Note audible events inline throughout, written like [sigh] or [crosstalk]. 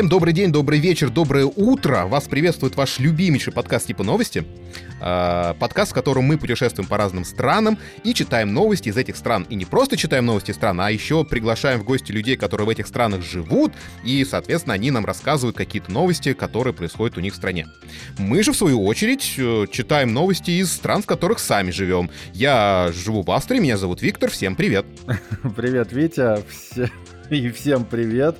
Всем добрый день, добрый вечер, доброе утро. Вас приветствует ваш любимейший подкаст типа новости. Э, подкаст, в котором мы путешествуем по разным странам и читаем новости из этих стран. И не просто читаем новости стран, а еще приглашаем в гости людей, которые в этих странах живут, и, соответственно, они нам рассказывают какие-то новости, которые происходят у них в стране. Мы же, в свою очередь, э, читаем новости из стран, в которых сами живем. Я живу в Австрии, меня зовут Виктор, всем привет. [laughs] Привет, Витя, [laughs] и всем привет.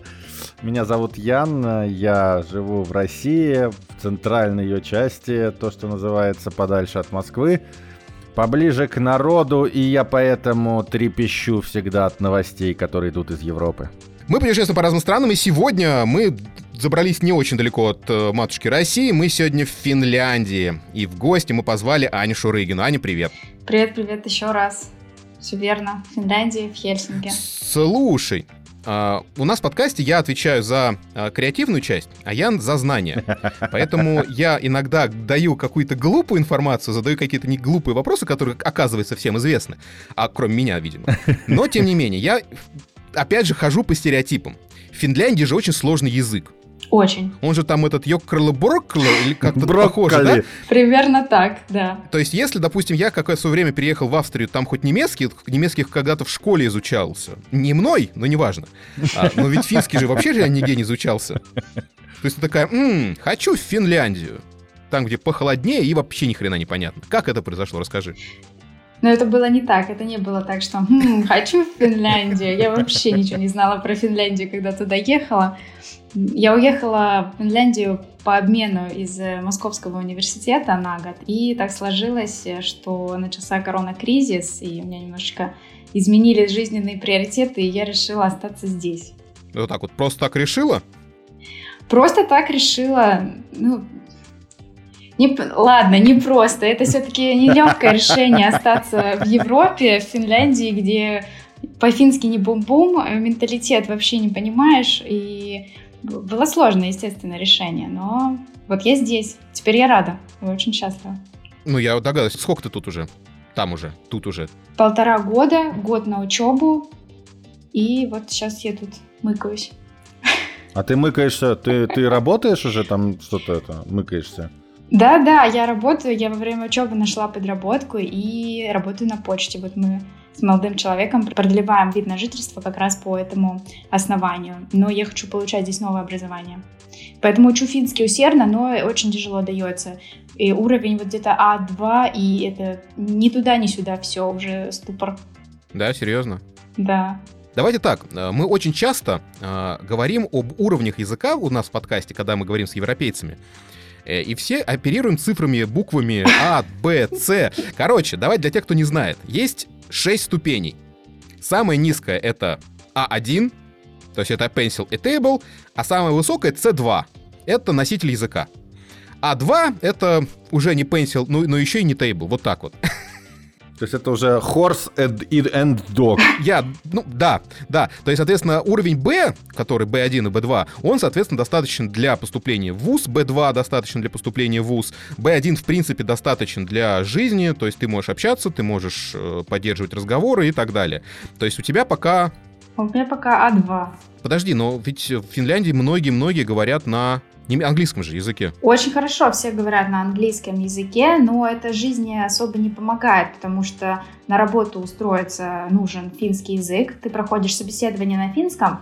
Меня зовут Ян, я живу в России, в центральной ее части, то, что называется подальше от Москвы, поближе к народу, и я поэтому трепещу всегда от новостей, которые идут из Европы. Мы путешествуем по разным странам, и сегодня мы забрались не очень далеко от э, матушки России. Мы сегодня в Финляндии. И в гости мы позвали Аню Шурыгину. Аня, привет. Привет, привет еще раз. Все верно. В Финляндии, в Хельсинки. Слушай, у нас в подкасте я отвечаю за uh, креативную часть, а Ян за знания. [laughs] Поэтому я иногда даю какую-то глупую информацию, задаю какие-то не глупые вопросы, которые, оказывается, всем известны. А кроме меня, видимо. Но, тем не менее, я, опять же, хожу по стереотипам. В Финляндии же очень сложный язык. Очень. Он же там этот Йоккрло Брокколо, или как-то похоже, да? Примерно так, да. То есть, если, допустим, я какое-то свое время переехал в Австрию, там хоть немецкий, немецких когда-то в школе изучался. Не мной, но неважно. А, но ведь финский же вообще же нигде не изучался. То есть, ты такая, м-м, хочу в Финляндию. Там, где похолоднее и вообще ни хрена непонятно. Как это произошло, расскажи. Но это было не так. Это не было так, что хм, хочу в Финляндию. Я вообще ничего не знала про Финляндию, когда туда ехала. Я уехала в Финляндию по обмену из э, Московского университета на год. И так сложилось, что начался коронакризис, и у меня немножечко изменились жизненные приоритеты, и я решила остаться здесь. Вот так вот просто так решила? Просто так решила. Ну, не, ладно, не просто. Это все-таки нелегкое решение остаться в Европе, в Финляндии, где по-фински не бум-бум, менталитет вообще не понимаешь, и было сложное, естественно, решение, но вот я здесь. Теперь я рада. Я очень счастлива. Ну, я догадываюсь. Сколько ты тут уже? Там уже, тут уже. Полтора года, год на учебу. И вот сейчас я тут мыкаюсь. А ты мыкаешься, ты, ты работаешь уже там что-то это, мыкаешься? Да, да, я работаю, я во время учебы нашла подработку и работаю на почте. Вот мы с молодым человеком продлеваем вид на жительство как раз по этому основанию. Но я хочу получать здесь новое образование. Поэтому учу финский усердно, но очень тяжело дается. И уровень вот где-то А2, и это ни туда, ни сюда, все, уже ступор. Да, серьезно? Да. Давайте так, э, мы очень часто э, говорим об уровнях языка у нас в подкасте, когда мы говорим с европейцами. Э, и все оперируем цифрами, буквами А, Б, С. Короче, давайте для тех, кто не знает. Есть 6 ступеней. Самая низкая это А1, то есть это pencil и table, а самая высокая C2. Это носитель языка. А2 это уже не pencil, но, но еще и не table. Вот так вот. [laughs] То есть это уже horse and, and dog. Я, ну да, да. То есть, соответственно, уровень B, который B1 и B2, он, соответственно, достаточен для поступления в ВУЗ, B2 достаточно для поступления в ВУЗ, B1, в принципе, достаточен для жизни, то есть ты можешь общаться, ты можешь э, поддерживать разговоры и так далее. То есть у тебя пока... У меня пока А2. Подожди, но ведь в Финляндии многие-многие говорят на не английском же языке. Очень хорошо все говорят на английском языке, но это жизни особо не помогает, потому что на работу устроиться нужен финский язык. Ты проходишь собеседование на финском,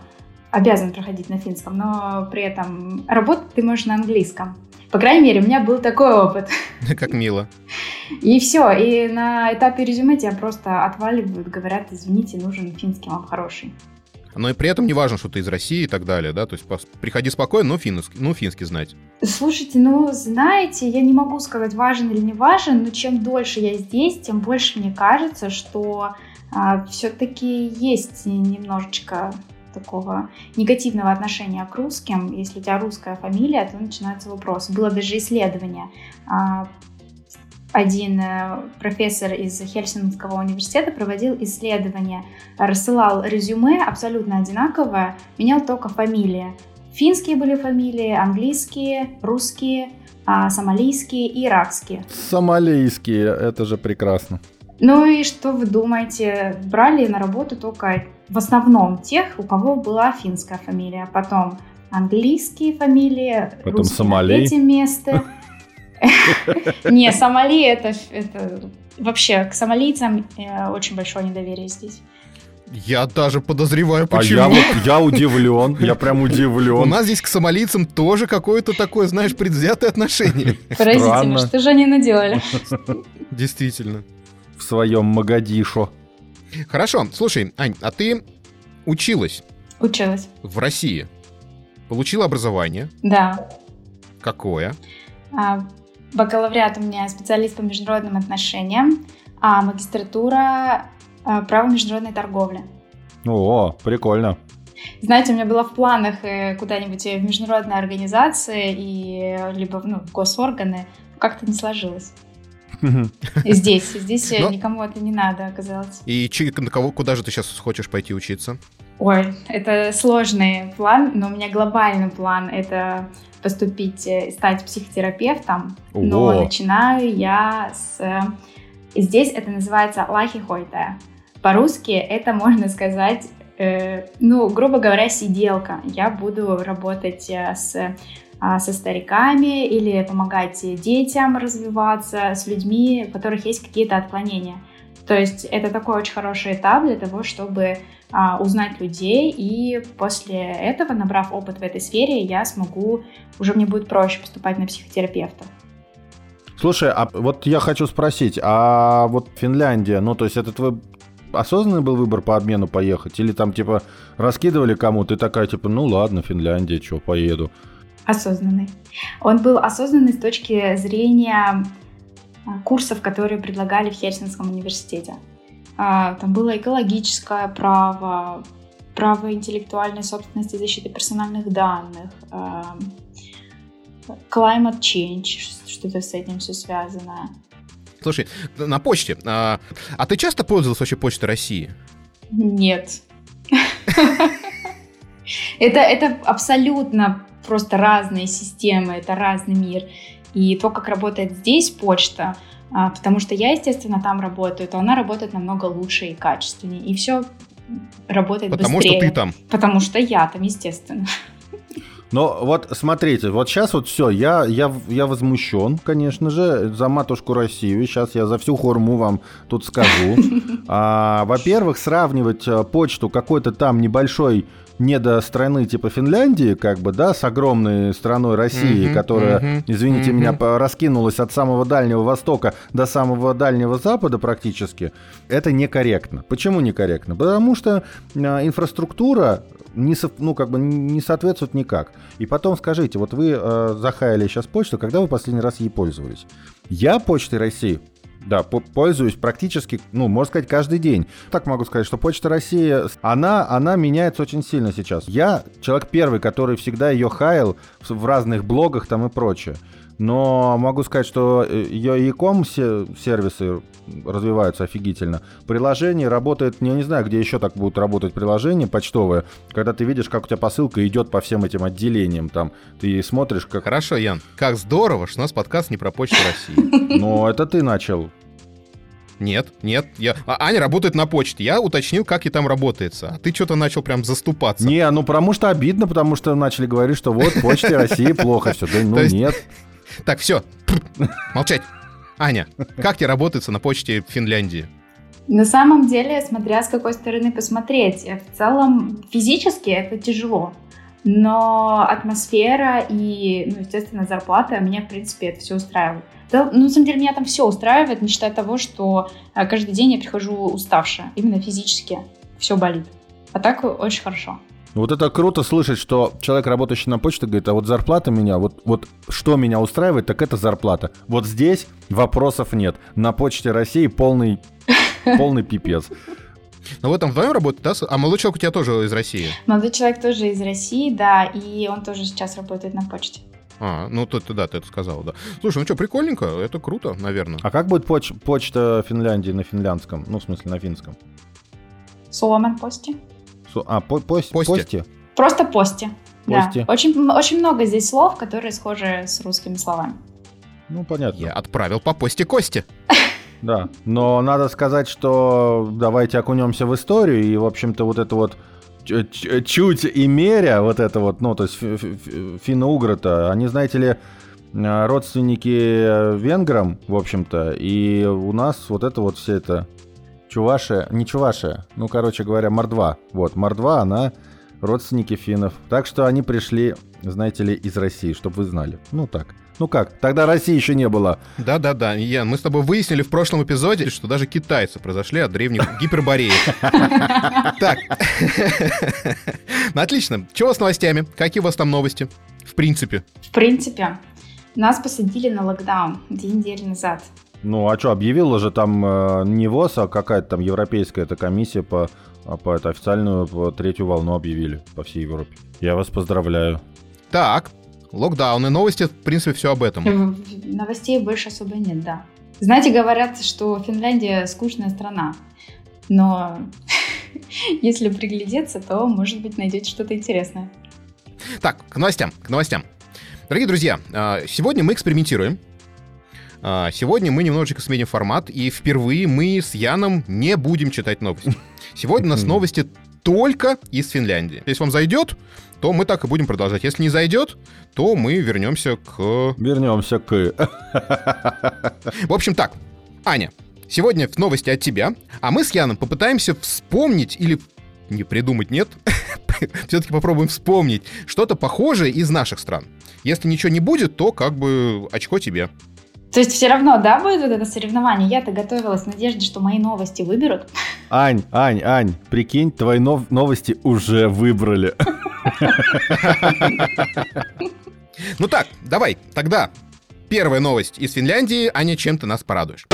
обязан проходить на финском, но при этом работать ты можешь на английском. По крайней мере, у меня был такой опыт. [laughs] Как мило. И все, и на этапе резюме тебя просто отваливают, говорят, извините, нужен финский вам хороший но и при этом не важно, что ты из России и так далее, да, то есть приходи спокойно, но финский, ну, финский знать. Слушайте, ну, знаете, я не могу сказать, важен или не важен, но чем дольше я здесь, тем больше мне кажется, что а, все-таки есть немножечко такого негативного отношения к русским. Если у тебя русская фамилия, то начинается вопрос. Было даже исследование а, один э, профессор из Хельсинского университета проводил исследование, рассылал резюме абсолютно одинаковое, менял только фамилии. Финские были фамилии, английские, русские, а, сомалийские и иракские. Сомалийские, это же прекрасно. Ну и что вы думаете? Брали на работу только в основном тех, у кого была финская фамилия. Потом английские фамилии, Потом русские Сомали. на третьем месте. Не, Сомали это, вообще к сомалийцам э, очень большое недоверие здесь. Я даже подозреваю, А почему. я вот, я удивлен, я прям У удивлен. нас здесь к сомалийцам тоже какое-то такое, знаешь, предвзятое отношение. [laughs] Поразительно, что же они наделали. Действительно. В своем Магадишо. Хорошо, слушай, Ань, а ты училась Училась, в России, получила образование. да. Какое? А, Бакалавриат у меня специалист по международным отношениям, а магистратура а, право международной торговли. О, прикольно. Знаете, у меня было в планах э, куда-нибудь в международные организации и э, либо ну, в госорганы, как-то не сложилось. Здесь, здесь э, Ну. никому это не надо оказалось. И на кого, куда же ты сейчас хочешь пойти учиться? Ой, это сложный план, но у меня глобальный план — это поступить, э, стать психотерапевтом. Но Ого. начинаю я с... э, Здесь это называется лахи хойта. По-русски это можно сказать, э, ну, грубо говоря, сиделка. Я буду работать э, с, а, со стариками или помогать детям развиваться, с людьми, у которых есть какие-то отклонения. То есть это такой очень хороший этап для того, чтобы а, узнать людей, и после этого, набрав опыт в этой сфере, я смогу, уже мне будет проще поступать на психотерапевта. Слушай, а вот я хочу спросить, а вот Финляндия, ну то есть это твой осознанный был выбор по обмену поехать? Или там типа раскидывали кому-то и такая типа, ну ладно, Финляндия, что, поеду. Осознанный. Он был осознанный с точки зрения курсов, которые предлагали в Хельсинском университете. А, Там было экологическое право, право интеллектуальной собственности защиты персональных данных, а, climate change, что-то с этим все связано. Слушай, на почте. А, а ты часто пользовалась вообще почтой России? Нет. [laughs] Это, это абсолютно просто разные системы, это разный мир. И то, как работает здесь почта, а, потому что я, естественно, там работаю, то она работает намного лучше и качественнее. И все работает Потому быстрее. что ты там. Потому что я там, естественно. Но вот смотрите, вот сейчас вот все, я, я, я возмущен, конечно же, за матушку Россию. Сейчас я за всю хорму вам тут скажу. [laughs] А, во-первых, сравнивать э, почту какой-то там небольшой недостраны типа Финляндии, как бы, да, с огромной страной России, Мгм, которая, мгм, извините мгм. меня, раскинулась от самого Дальнего Востока до самого Дальнего Запада практически, это некорректно. Почему некорректно? Потому что э, инфраструктура не, со- ну, как бы не соответствует никак. И потом скажите, вот вы э, захаяли сейчас почту, когда вы последний раз ей пользовались? Я почтой России да, по- пользуюсь практически, ну, можно сказать, каждый день. Так могу сказать, что Почта России, она, она меняется очень сильно сейчас. Я человек первый, который всегда ее хаял в разных блогах там и прочее. Но могу сказать, что э, ее e-com се- сервисы развиваются офигительно. Приложение работает, я не знаю, где еще так будут работать приложения почтовые, когда ты видишь, как у тебя посылка идет по всем этим отделениям, там, ты смотришь, как... Хорошо, Ян. Как здорово, что у нас подкаст не про почту России. [laughs] Но это ты начал. Нет, нет. Я... А Аня работает на почте. Я уточнил, как ей там работается. А ты что-то начал прям заступаться. Не, ну потому что обидно, потому что начали говорить, что вот почте России плохо все. Да ну [laughs] нет. [laughs] Так, все. Молчать. Аня, как тебе работается на почте Финляндии? На самом деле, смотря с какой стороны посмотреть, в целом физически это тяжело. Но атмосфера и, ну, естественно, зарплата меня, в принципе, это все устраивает. Да, ну, на самом деле, меня там все устраивает, не считая того, что э, каждый день я прихожу уставшая, именно физически. Все болит. А так очень хорошо. Вот это круто слышать, что человек, работающий на почте, говорит, а вот зарплата меня, вот, вот что меня устраивает, так это зарплата. Вот здесь вопросов нет. На почте России полный, [laughs] полный пипец. Ну, вы там вдвоем работаете, да? А молодой человек у тебя тоже из России. Молодой человек тоже из России, да, и он тоже сейчас работает на почте. А, ну ты, ты- да, ты это сказал, да. Слушай, ну что, прикольненько, это круто, наверное. А как будет поч- почта Финляндии на финляндском? Ну, в смысле, на финском? Соломон пости. Су- А, по- пос- Пости. пости? Просто пости. Пости. Да. Очень, очень много здесь слов, которые схожи с русскими словами. Ну, понятно. Я отправил по посте Кости. [laughs] Да, но надо сказать, что давайте окунемся в историю, и, в общем-то, вот это вот чуть и меря, вот это вот, ну, то есть финно-угры-то, они, знаете ли, родственники венграм, в общем-то, и у нас вот это вот все это Чувашия, не Чувашия, ну, короче говоря, Мордва. Вот, Мордва, она родственники финнов. Так что они пришли, знаете ли, из России, чтобы вы знали. Ну так. Ну как, тогда России еще не было. Да-да-да, Ян, мы с тобой выяснили в прошлом эпизоде, что даже китайцы произошли от древних [laughs] гипербореев. Так. Ну [laughs] отлично. Чего с новостями? Какие у вас там новости? В принципе. В принципе. Нас посадили на локдаун две недели назад. Ну, а что, объявила же там э, не ВОЗ, а какая-то там европейская эта комиссия по, а по это, официальную по третью волну объявили по всей Европе. Я вас поздравляю. Так, локдауны, новости, в принципе, все об этом. Новостей больше особо нет, да. Знаете, говорят, что Финляндия скучная страна, но [laughs] если приглядеться, то, может быть, найдете что-то интересное. Так, к новостям, к новостям. Дорогие друзья, а, сегодня мы экспериментируем. А, сегодня мы немножечко сменим формат, и впервые мы с Яном не будем читать новости. Сегодня у нас новости только из Финляндии. Если вам зайдет, то мы так и будем продолжать. Если не зайдет, то мы вернемся к... Вернемся к... В общем так, Аня, сегодня в новости от тебя, а мы с Яном попытаемся вспомнить или не придумать, нет? [laughs] Все-таки попробуем вспомнить что-то похожее из наших стран. Если ничего не будет, то как бы очко тебе. То есть все равно, да, будет вот это соревнование? Я-то готовилась в надежде, что мои новости выберут. Ань, Ань, Ань, прикинь, твои нов- новости уже выбрали. Ну так, давай, тогда первая новость из Финляндии. Аня, чем ты нас порадуешь?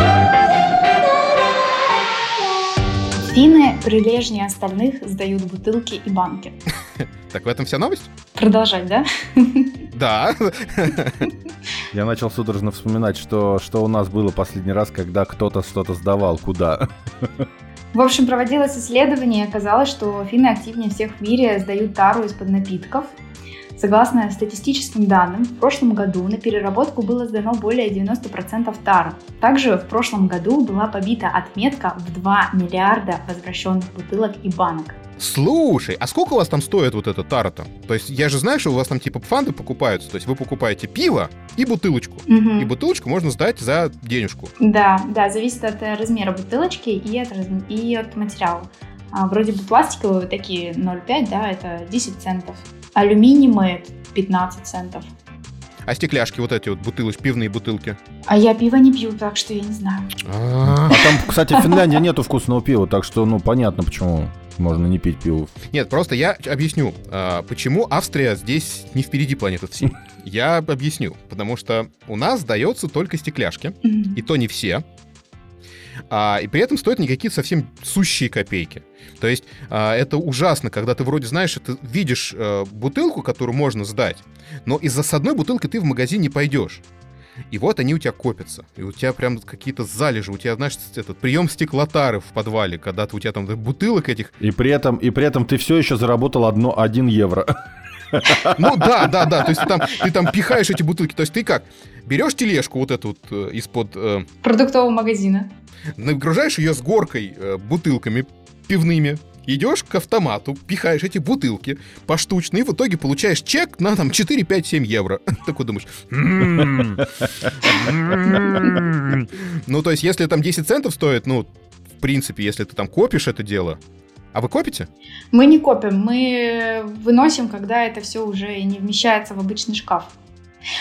Финны прилежнее остальных сдают бутылки и банки. Так в этом вся новость? Продолжать, да? Да. Я начал судорожно вспоминать, что, что у нас было последний раз, когда кто-то что-то сдавал, куда. В общем, проводилось исследование, и оказалось, что финны активнее всех в мире сдают тару из-под напитков. Согласно статистическим данным, в прошлом году на переработку было сдано более 90% тары. Также в прошлом году была побита отметка в 2 миллиарда возвращенных бутылок и банок. Слушай, а сколько у вас там стоит вот эта тара-то? То есть я же знаю, что у вас там типа фанды покупаются. То есть вы покупаете пиво и бутылочку. Угу. И бутылочку можно сдать за денежку. Да, да, зависит от э, размера бутылочки и от, и от материала. А, вроде бы пластиковые вот такие 0,5, да, это 10 центов. Алюминиевые 15 центов. А стекляшки, вот эти вот бутылочки, пивные бутылки? А я пиво не пью, так что я не знаю. А там, кстати, в Финляндии нету вкусного пива, так что, ну, понятно, почему можно не пить пиво. Нет, просто я объясню, а, почему Австрия здесь не впереди планеты всей. Я объясню, потому что у нас дается только стекляшки, и то не все. А, и при этом стоят никакие совсем сущие копейки. То есть а, это ужасно, когда ты вроде знаешь, ты видишь а, бутылку, которую можно сдать, но из-за с одной бутылки ты в магазин не пойдешь. И вот они у тебя копятся. И у тебя прям какие-то залежи. У тебя, знаешь, этот прием стеклотары в подвале, когда ты, у тебя там бутылок этих. И при этом, и при этом ты все еще заработал одно, один евро. Ну да, да, да. То есть ты там, ты там пихаешь эти бутылки. То есть ты как? Берешь тележку вот эту вот э, из-под... Э, Продуктового магазина. Нагружаешь ее с горкой э, бутылками пивными, идешь к автомату, пихаешь эти бутылки поштучно, и в итоге получаешь чек на там 4, 5, 7 евро. [laughs] Такой думаешь... Ну, то есть, если там 10 центов стоит, ну, в принципе, если ты там копишь это дело, а вы копите? Мы не копим, мы выносим, когда это все уже не вмещается в обычный шкаф.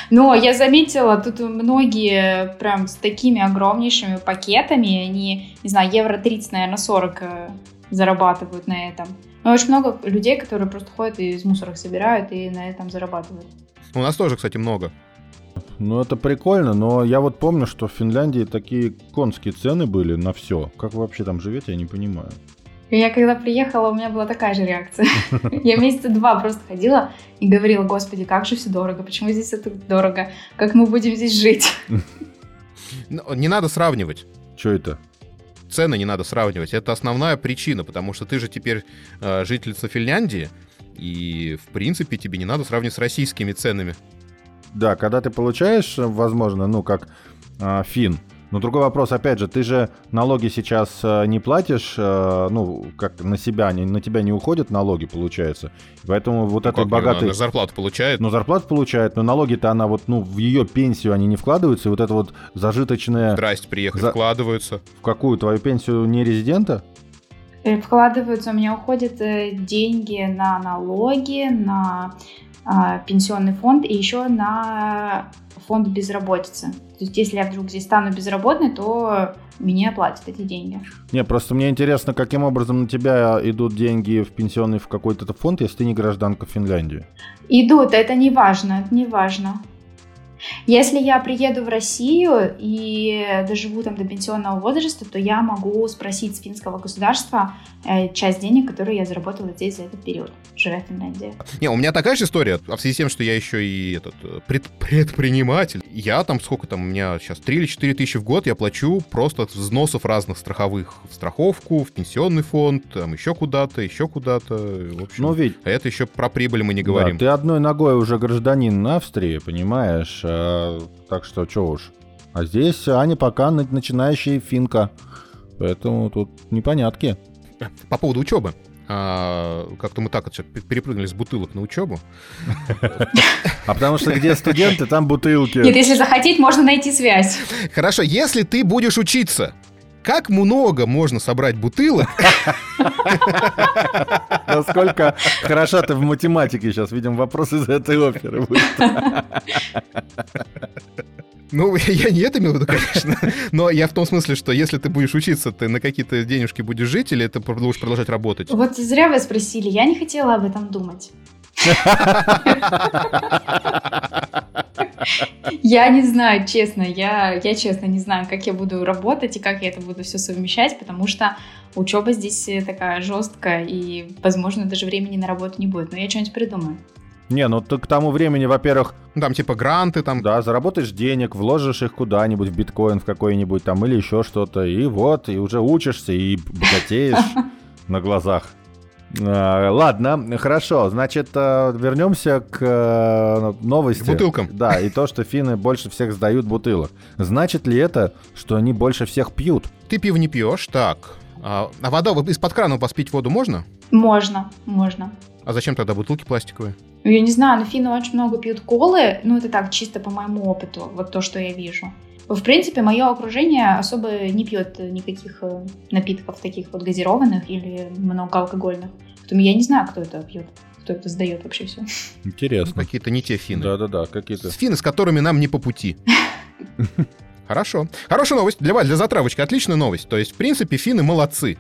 Но я заметила, тут многие прям с такими огромнейшими пакетами, они, не знаю, евро 30, наверное, 40 э, зарабатывают на этом. Но очень много людей, которые просто ходят и из мусора собирают и на этом зарабатывают. У нас тоже, кстати, много. Ну, это прикольно, но я вот помню, что в Финляндии такие конские цены были на все. Как вы вообще там живете, я не понимаю. Я когда приехала, у меня была такая же реакция. [laughs] Я месяца два просто ходила и говорила, господи, как же все дорого, почему здесь это дорого, как мы будем здесь жить. [laughs] Ну, не надо сравнивать. Что это? Цены не надо сравнивать. Это основная причина, потому что ты же теперь э, жительница Финляндии, и, в принципе, тебе не надо сравнивать с российскими ценами. Да, когда ты получаешь, возможно, ну, как э, фин, Но другой вопрос, опять же, ты же налоги сейчас э, не платишь, э, ну, как на себя, не, на тебя не уходят налоги, получается. Поэтому вот Ну, этой как, богатой... она зарплату получает. Ну, зарплату получает, но налоги-то она вот, ну, в ее пенсию они не вкладываются, и вот это вот зажиточное... Здрасте, приехали, За- вкладываются. В какую твою пенсию не резидента? Э, Вкладываются, у меня уходят деньги на налоги, на а, пенсионный фонд и еще на фонд безработицы. То есть, если я вдруг здесь стану безработной, то мне оплатят эти деньги. Не, просто мне интересно, каким образом на тебя идут деньги в пенсионный в какой-то фонд, если ты не гражданка Финляндии. Идут, это не важно, это не важно. Если я приеду в Россию и доживу там до пенсионного возраста, то я могу спросить с финского государства э, часть денег, которые я заработала здесь за этот период, живя в Финляндии. Не, у меня такая же история, а в связи с тем, что я еще и этот э, пред- предприниматель. Я там, сколько там, у меня сейчас 3 или 4 тысячи в год я плачу просто от взносов разных страховых. В страховку, в пенсионный фонд, там еще куда-то, еще куда-то. В общем, Ну, ведь а это еще про прибыль мы не Да, говорим. ты одной ногой уже гражданин Австрии, понимаешь? А, так что, что уж. А здесь Аня пока на- начинающая финка. Поэтому тут непонятки. По поводу учебы. А, как-то мы так вот перепрыгнули с бутылок на учебу. А потому что где студенты, там бутылки. Нет, если захотеть, можно найти связь. Хорошо, если ты будешь учиться, как много можно собрать бутылок? Насколько хороша ты в математике сейчас. Видим, вопрос из этой оперы будет. Ну, я не это имел в виду, конечно. Но я в том смысле, что если ты будешь учиться, ты на какие-то денежки будешь жить или ты будешь продолжать работать? Вот зря вы спросили, я не хотела об этом думать. [laughs] Я не знаю, честно, я, я честно не знаю, как я буду работать и как я это буду все совмещать, потому что учеба здесь э, такая жесткая, и, возможно, даже времени на работу не будет. Но я что-нибудь придумаю. Не, ну ты к тому времени, во-первых, Там типа гранты, там... да, заработаешь денег, вложишь их куда-нибудь в биткоин в какой-нибудь там или еще что-то, и вот, и уже учишься, и богатеешь [laughs] на глазах. А, Ладно, хорошо, значит, э, вернемся к э, новости. К бутылкам. Да, и то, что финны больше всех сдают бутылок. Значит ли это, что они больше всех пьют? Ты пиво не пьешь, так. А, а вода, из-под крана поспить воду можно? Можно, можно. А зачем тогда бутылки пластиковые? Я не знаю, но финны очень много пьют колы, ну это так, чисто по моему опыту, вот то, что я вижу. В принципе, мое окружение особо не пьет никаких э, напитков таких вот газированных или многоалкогольных. Поэтому я не знаю, кто это пьет, кто это сдает вообще все. Интересно. Какие-то не те финны. Да-да-да, какие-то. С финны, с которыми нам не по пути. [laughs] Хорошо. Хорошая новость для вас, для затравочки. Отличная новость. То есть, в принципе, финны молодцы.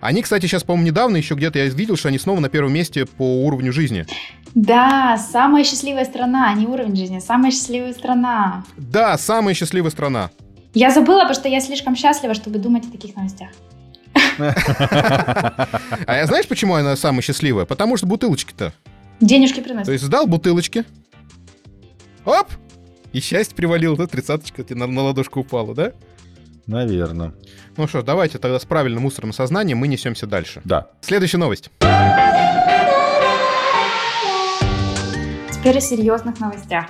Они, кстати, сейчас, по-моему, недавно еще где-то я видел, что они снова на первом месте по уровню жизни. Да, самая счастливая страна, а не уровень жизни, самая счастливая страна. Да, самая счастливая страна. Я забыла, потому что я слишком счастлива, чтобы думать о таких новостях. А я знаешь, почему она самая счастливая? Потому что бутылочки-то. Денежки То приносят. есть сдал бутылочки. Оп! И счастье привалило, да? Тридцаточка тебе на, на ладошку упала, да? Наверное. Ну что, ж, давайте тогда с правильным мусорным сознанием мы несемся дальше. Да. Следующая новость. Теперь о серьезных новостях.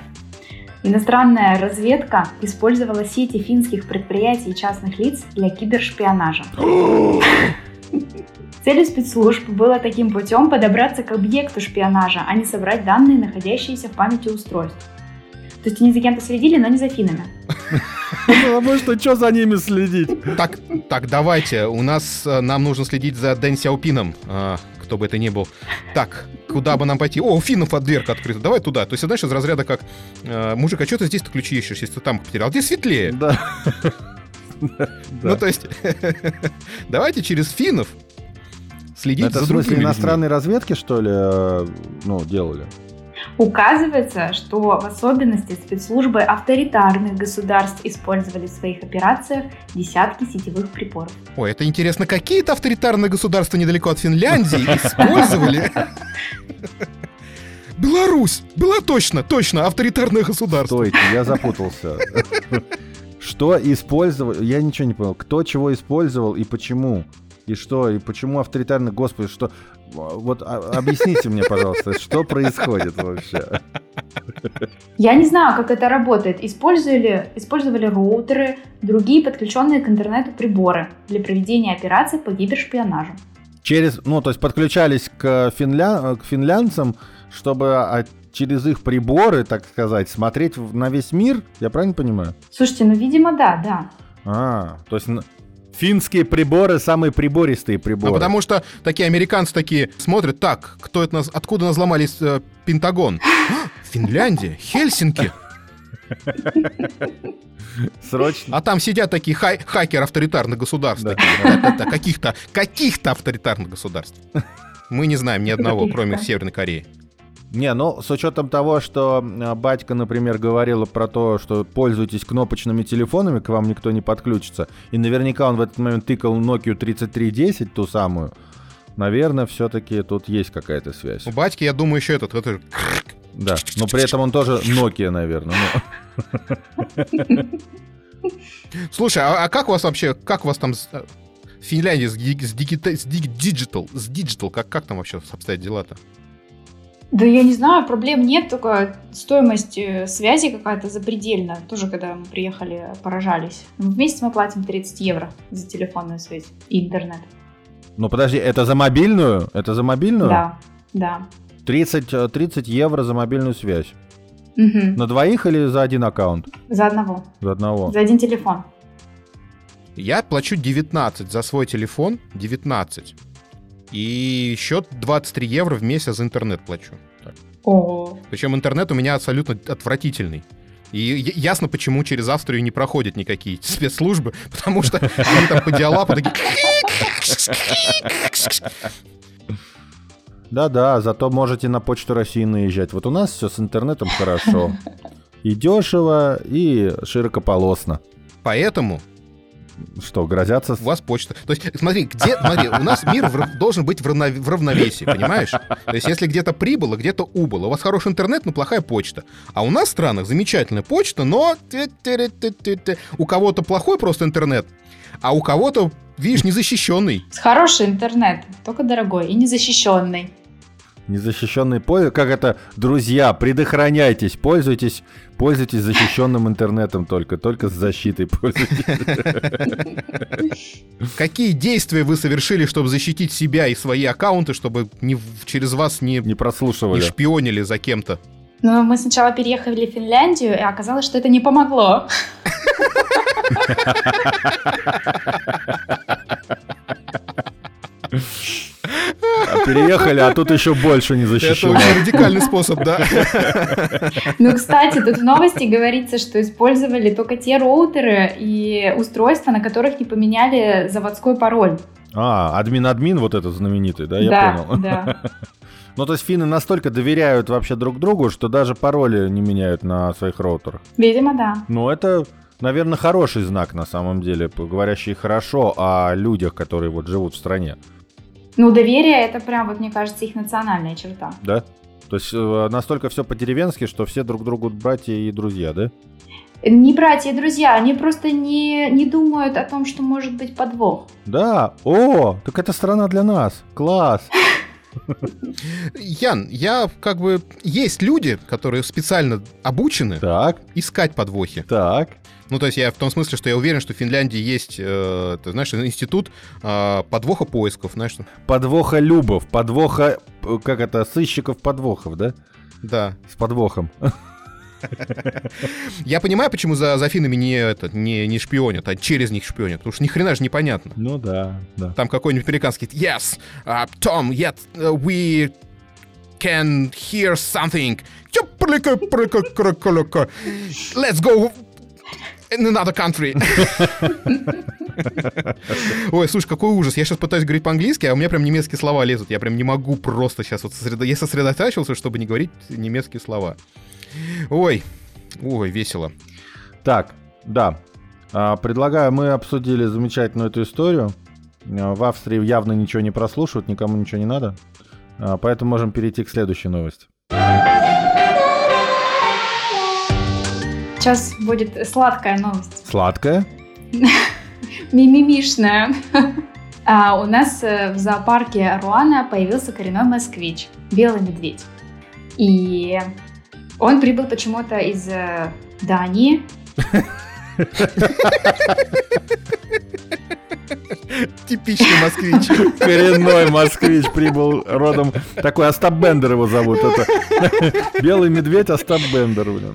Иностранная разведка использовала сети финских предприятий и частных лиц для кибершпионажа. [gasps] Целью спецслужб было таким путем подобраться к объекту шпионажа, а не собрать данные, находящиеся в памяти устройств. То есть они за кем-то следили, но не за финами. Потому что что за ними следить? Так, так, давайте. У нас э, нам нужно следить за Дэн Сяопином, а, кто бы это ни был. Так, куда бы нам пойти? О, у финнов от дверка открыта. Давай туда. То есть, знаешь, из разряда как э, мужик, а что ты здесь-то ключи ищешь, если ты там потерял? Здесь светлее. Да. [laughs] Ну, то есть, [laughs] давайте через финнов следить Это за в смысле другими людьми. иностранной разведки, что ли, э, ну, делали? Указывается, что в особенности спецслужбы авторитарных государств использовали в своих операциях десятки сетевых приборов. Ой, это интересно, какие-то авторитарные государства недалеко от Финляндии использовали... [laughs] Беларусь! Была точно, точно, авторитарное государство. Стойте, я запутался. Что использовал? Я ничего не понял. Кто чего использовал и почему? И что? И почему авторитарный? Господи, что? Вот а, объясните мне, пожалуйста, что происходит вообще? Я не знаю, как это работает. Использовали, использовали роутеры, другие подключенные к интернету приборы для проведения операций по гипершпионажу. Через, ну, то есть подключались к, финля, к финлянцам, чтобы а, через их приборы, так сказать, смотреть на весь мир, я правильно понимаю? Слушайте, ну, видимо, да, да. А, то есть финские приборы самые прибористые приборы. Ну, потому что такие американцы такие смотрят, так, кто это нас, откуда нас взломали э, Пентагон? [gasps] А, Финляндия, Хельсинки. Срочно. А там сидят такие хай хакеры авторитарных государств. Да. Каких-то каких-то авторитарных государств. Мы не знаем ни одного, кроме Северной Кореи. Не, ну, с учетом того, что а, батька, например, говорила про то, что пользуйтесь кнопочными телефонами, к вам никто не подключится, и наверняка он в этот момент тыкал Nokia 3310, ту самую, наверное, все-таки тут есть какая-то связь. У батьки, я думаю, еще этот... этот... Да, но при этом он тоже Nokia, наверное. Ну. [laughs] Слушай, а, а как у вас вообще, как у вас там с, в Финляндии с digital, с digital, как, как там вообще обстоят дела-то? Да я не знаю, проблем нет, только стоимость э, связи какая-то запредельная. Тоже, когда мы приехали, поражались. В месяц мы платим 30 евро за телефонную связь и интернет. Ну подожди, это за мобильную? Это за мобильную? Да, да. 30, 30 э, евро за мобильную связь. Угу. На двоих или за один аккаунт? За одного. За одного. За один телефон. Я плачу 19 за свой телефон, 19. И еще 23 евро в месяц за интернет плачу. О. Причем интернет у меня абсолютно отвратительный. И ясно, почему через Австрию не проходят никакие [laughs] спецслужбы, потому что они там по диалапу такие... Да-да, зато можете на почту России наезжать. Вот у нас все с интернетом хорошо. И дешево, и широкополосно. Поэтому что, грозятся? У вас почта. То есть, смотри, где, смотри, у нас мир в, должен быть в, равно, в равновесии, понимаешь? То есть, если где-то прибыло, где-то убыло. У вас хороший интернет, но плохая почта. А у нас в странах замечательная почта, но у кого-то плохой просто интернет, а у кого-то, видишь, незащищенный. Хороший интернет, только дорогой и незащищенный. Незащищенный пользователь, как это, друзья, предохраняйтесь, пользуйтесь, пользуйтесь защищенным интернетом только, только с защитой пользуйтесь. Какие действия вы совершили, чтобы защитить себя и свои аккаунты, чтобы не, через вас не, не прослушивали, не шпионили за кем-то? Ну, мы сначала переехали в Финляндию, и оказалось, что это не помогло. [laughs] Переехали, а тут еще больше не защищено. Это очень радикальный способ, да. Ну, кстати, тут в новости говорится, что использовали только те роутеры и устройства, на которых не поменяли заводской пароль. А, админ-админ вот этот знаменитый, да, я да, понял. Да. [laughs] Ну, то есть финны настолько доверяют вообще друг другу, что даже пароли не меняют на своих роутерах. Видимо, да. Ну, это, наверное, хороший знак на самом деле, говорящий хорошо о людях, которые вот живут в стране. Ну, доверие это прям, вот мне кажется, их национальная черта. Да? То есть э, настолько все по-деревенски, что все друг другу братья и друзья, да? Не братья и друзья, они просто не, не думают о том, что может быть подвох. Да, о, так это страна для нас, класс. Ян, я как бы... Есть люди, которые специально обучены так. искать подвохи. Так. Ну, то есть я в том смысле, что я уверен, что в Финляндии есть, э, ты знаешь, институт э, подвоха поисков, знаешь? Подвоха любов, подвоха, э, как это, сыщиков подвохов, да? Да. С подвохом. Я понимаю, почему за, за финнами не, это, не, не шпионят, а через них шпионят, потому что ни хрена же непонятно. Ну да, да. Там какой-нибудь американский, yes, uh, Tom, yet uh, we can hear something. Let's go in another country. [laughs] Ой, слушай, какой ужас. Я сейчас пытаюсь говорить по-английски, а у меня прям немецкие слова лезут. Я прям не могу просто сейчас вот сосредо... Я сосредотачивался, чтобы не говорить немецкие слова. Ой, ой, весело. Так, да. А, предлагаю, мы обсудили замечательную эту историю. А, в Австрии явно ничего не прослушивают, никому ничего не надо. А, поэтому можем перейти к следующей новости. Сейчас будет сладкая новость. Сладкая? [laughs] Мимимишная. А у нас э, в зоопарке Руана появился коренной москвич, белый медведь. И он прибыл почему-то из э, Дании. Типичный москвич. Коренной москвич прибыл родом. Такой Остап Бендер его зовут. Это белый медведь Остап Бендер, блин.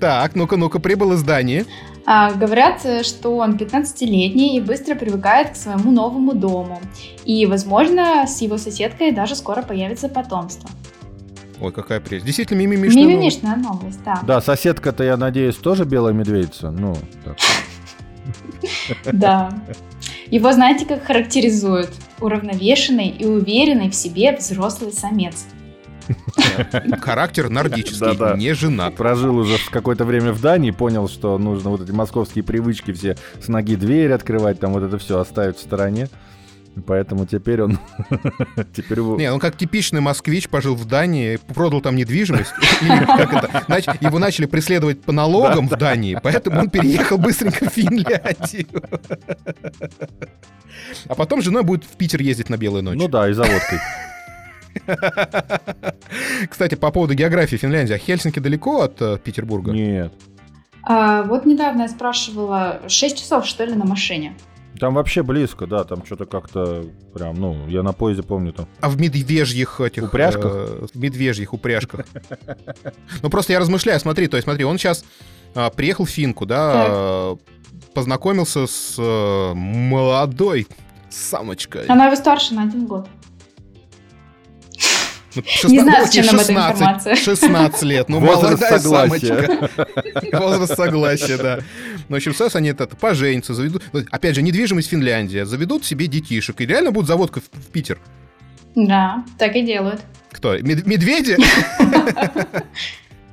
Так, ну-ка, ну-ка, прибыл из Дании. А, говорят, что он 15-летний и быстро привыкает к своему новому дому. И, возможно, с его соседкой даже скоро появится потомство. Ой, какая прелесть. Действительно, мимимишная новость. Мимимишная новость, да. Да, соседка-то, я надеюсь, тоже белая медведица. Ну, так. Да. Его, знаете, как характеризуют? Уравновешенный и уверенный в себе взрослый самец. Характер нордический, Да-да. не женат. прожил уже какое-то время в Дании, понял, что нужно вот эти московские привычки все с ноги дверь открывать, там вот это все оставить в стороне. Поэтому теперь он... [laughs] Теперь его... Не, он как типичный москвич пожил в Дании, продал там недвижимость. [laughs] Или как это, нач- его начали преследовать по налогам в Дании, поэтому он переехал быстренько в Финляндию. [laughs] А потом с женой будет в Питер ездить на Белую ночь. Ну да, и за водкой. Кстати, по поводу географии Финляндии. А Хельсинки далеко от э, Петербурга? Нет. А, вот недавно я спрашивала, 6 часов, что ли, на машине? Там вообще близко, да, там что-то как-то прям, ну, я на поезде помню там. А в медвежьих этих... Упряжках? э, в медвежьих упряжках. Ну, просто я размышляю, смотри, то есть, смотри, он сейчас приехал в Финку, да, э, познакомился с э, молодой самочкой. Она его старше на один год. Ну, Не 16 знаю, зачем нам эта 16, информация. 16 лет, ну, Возраст молодая согласия. самочка. Возраст согласия, да. Ну, в общем, сейчас они это, поженятся, заведут... ну, Опять же, недвижимость Финляндия. Заведут себе детишек. И реально будет заводка в, в Питер. Да, так и делают. Кто? Мед- медведи?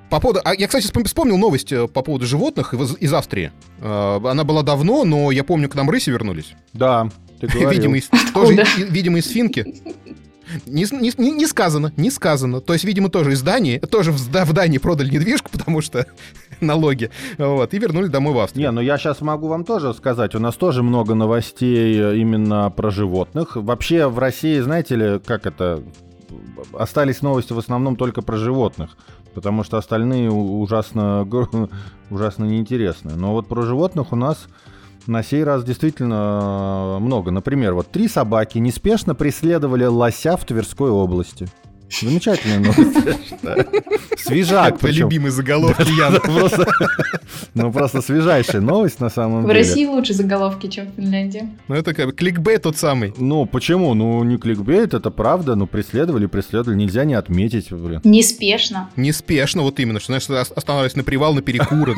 По поводу... А я, кстати, вспом- вспомнил новость э, по поводу животных из, Австрии. Э, Она была давно, но я помню, к нам рыси вернулись. Да, ты [laughs] говорил. Видимо, из, тоже, видимо, из финки. Не, не не- сказано, не сказано. То есть, видимо, тоже из Дании, тоже в, в Дании продали недвижку, [laughs] потому что налоги, вот, и вернули домой в Австрию. Не, ну я сейчас могу вам тоже сказать, у нас тоже много новостей э, именно про животных. Вообще в России, знаете ли, как это, остались новости в основном только про животных, потому что остальные ужасно, [laughs] ужасно неинтересны. Но вот про животных у нас на сей раз действительно э, много. Например, вот три собаки неспешно преследовали лося в Тверской области. Замечательная [laughs] новость, я. Свежак, причем. любимые заголовки, Яна. Просто- Ну, просто свежайшая новость на самом В деле. России лучше заголовки, чем в Финляндии. Ну, это как бы кликбейт тот самый. Ну, почему? Ну, не кликбейт, это правда. Ну, преследовали, преследовали. Нельзя не отметить, блин. Неспешно. Неспешно, вот именно, что, знаешь, ос- останавливались на привал, на перекуры.